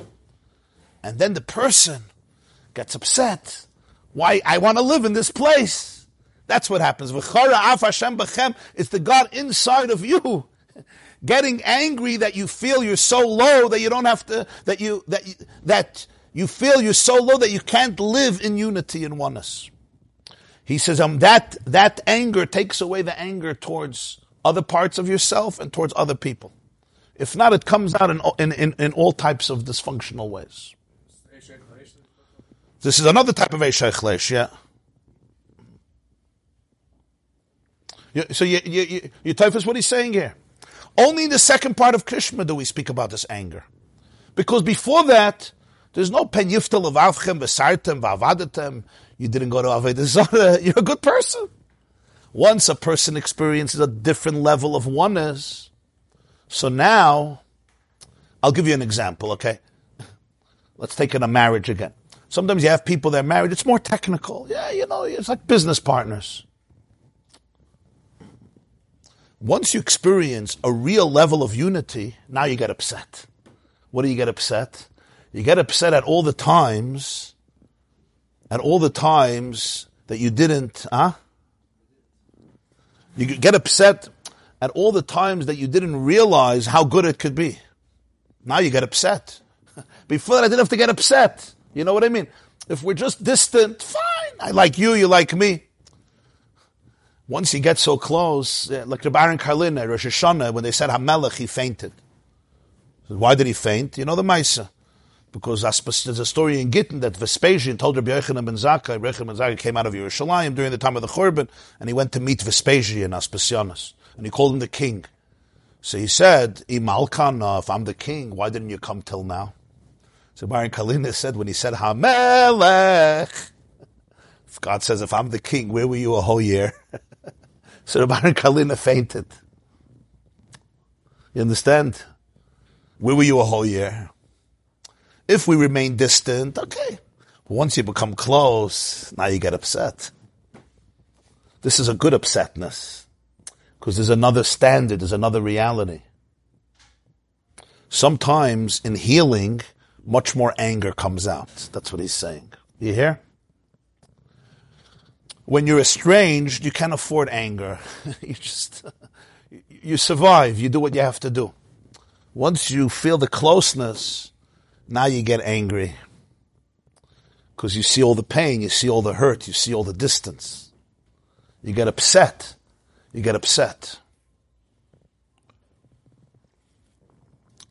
And then the person gets upset. Why? I want to live in this place. That's what happens. Is the God inside of you. Getting angry that you feel you're so low that you don't have to, that you, that you, that you feel you're so low that you can't live in unity and oneness. He says um, that that anger takes away the anger towards other parts of yourself and towards other people. If not, it comes out in, in, in, in all types of dysfunctional ways. This is another type of Eishech yeah. So you, you, you, you what he's saying here. Only in the second part of Krishma do we speak about this anger. Because before that, there's no pen yiftel of avchem, v'avadetem. You didn't go to Avodah You're a good person. Once a person experiences a different level of oneness, so now, I'll give you an example, okay? Let's take in a marriage again. Sometimes you have people that are married, it's more technical. Yeah, you know, it's like business partners. Once you experience a real level of unity, now you get upset. What do you get upset? You get upset at all the times at all the times that you didn't, huh? You get upset at all the times that you didn't realize how good it could be. Now you get upset. Before that, I didn't have to get upset. You know what I mean? If we're just distant, fine. I like you, you like me. Once you get so close, eh, like the Baron Karlin at Rosh Hashanah, when they said Hamelech, he fainted. Why did he faint? You know the Maisa because there's a story in Gittin that Vespasian told Rabbi Yochanan ben Zakkai, Rabbi Yochanan ben Zakkai came out of Yerushalayim during the time of the Churban, and he went to meet Vespasian, Aspasianus, and he called him the king. So he said, Imalkan, if I'm the king, why didn't you come till now? So Baron Kalina said, when he said, Hamelech, if God says, if I'm the king, where were you a whole year? so the Baron Kalina fainted. You understand? Where were you a whole year? If we remain distant, okay. Once you become close, now you get upset. This is a good upsetness. Because there's another standard, there's another reality. Sometimes in healing, much more anger comes out. That's what he's saying. You hear? When you're estranged, you can't afford anger. you just, you survive. You do what you have to do. Once you feel the closeness, now you get angry because you see all the pain, you see all the hurt, you see all the distance. You get upset. You get upset.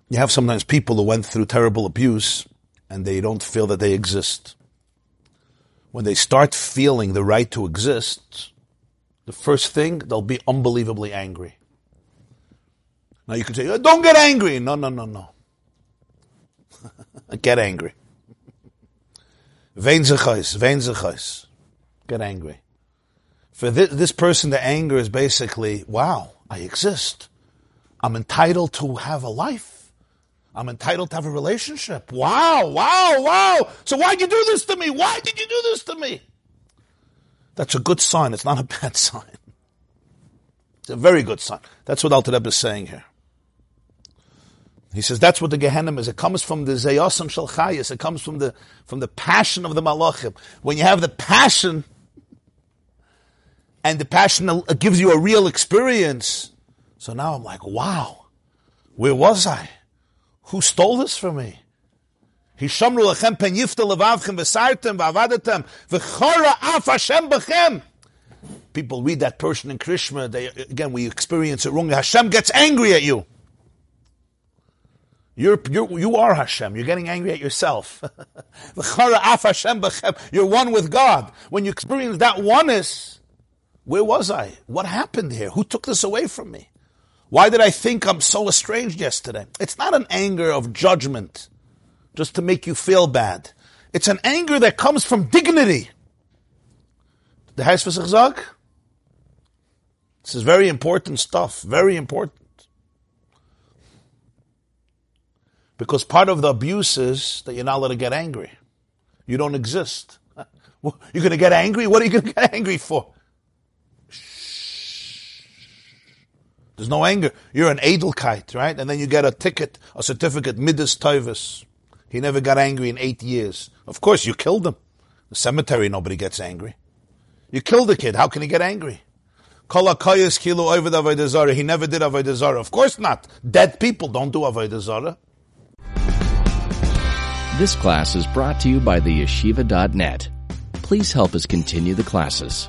You have sometimes people who went through terrible abuse and they don't feel that they exist. When they start feeling the right to exist, the first thing, they'll be unbelievably angry. Now you can say, oh, don't get angry. No, no, no, no. Get angry. Vein zechais, vein zechais. Get angry. For this, this person, the anger is basically, wow, I exist. I'm entitled to have a life. I'm entitled to have a relationship. Wow, wow, wow. So why'd you do this to me? Why did you do this to me? That's a good sign. It's not a bad sign. It's a very good sign. That's what Alter Rebbe is saying here. He says that's what the Gehenna is. It comes from the Zayosam Shalchayis. It comes from the from the passion of the Malachim. When you have the passion, and the passion gives you a real experience. So now I'm like, wow, where was I? Who stole this from me? Hishamru lechem pen yifta levavchem v'sartem v'avadetem v'chora af Hashem b'chem. People read that portion in Krishma. They, again, we experience it wrong. Hashem gets angry at you. You're, you're, you are Hashem. You're getting angry at yourself. you're one with God. When you experience that oneness, where was I? What happened here? Who took this away from me? Why did I think I'm so estranged yesterday? It's not an anger of judgment just to make you feel bad. It's an anger that comes from dignity. The Heis This is very important stuff. Very important. Because part of the abuse is that you're not allowed to get angry. You don't exist. You're going to get angry? What are you going to get angry for? There's no anger. You're an Edelkeit, right? And then you get a ticket, a certificate, Midas Toivus. He never got angry in eight years. Of course, you killed him. The cemetery, nobody gets angry. You killed the kid. How can he get angry? He never did Avodah Of course not. Dead people don't do Avodah this class is brought to you by the yeshiva.net. Please help us continue the classes.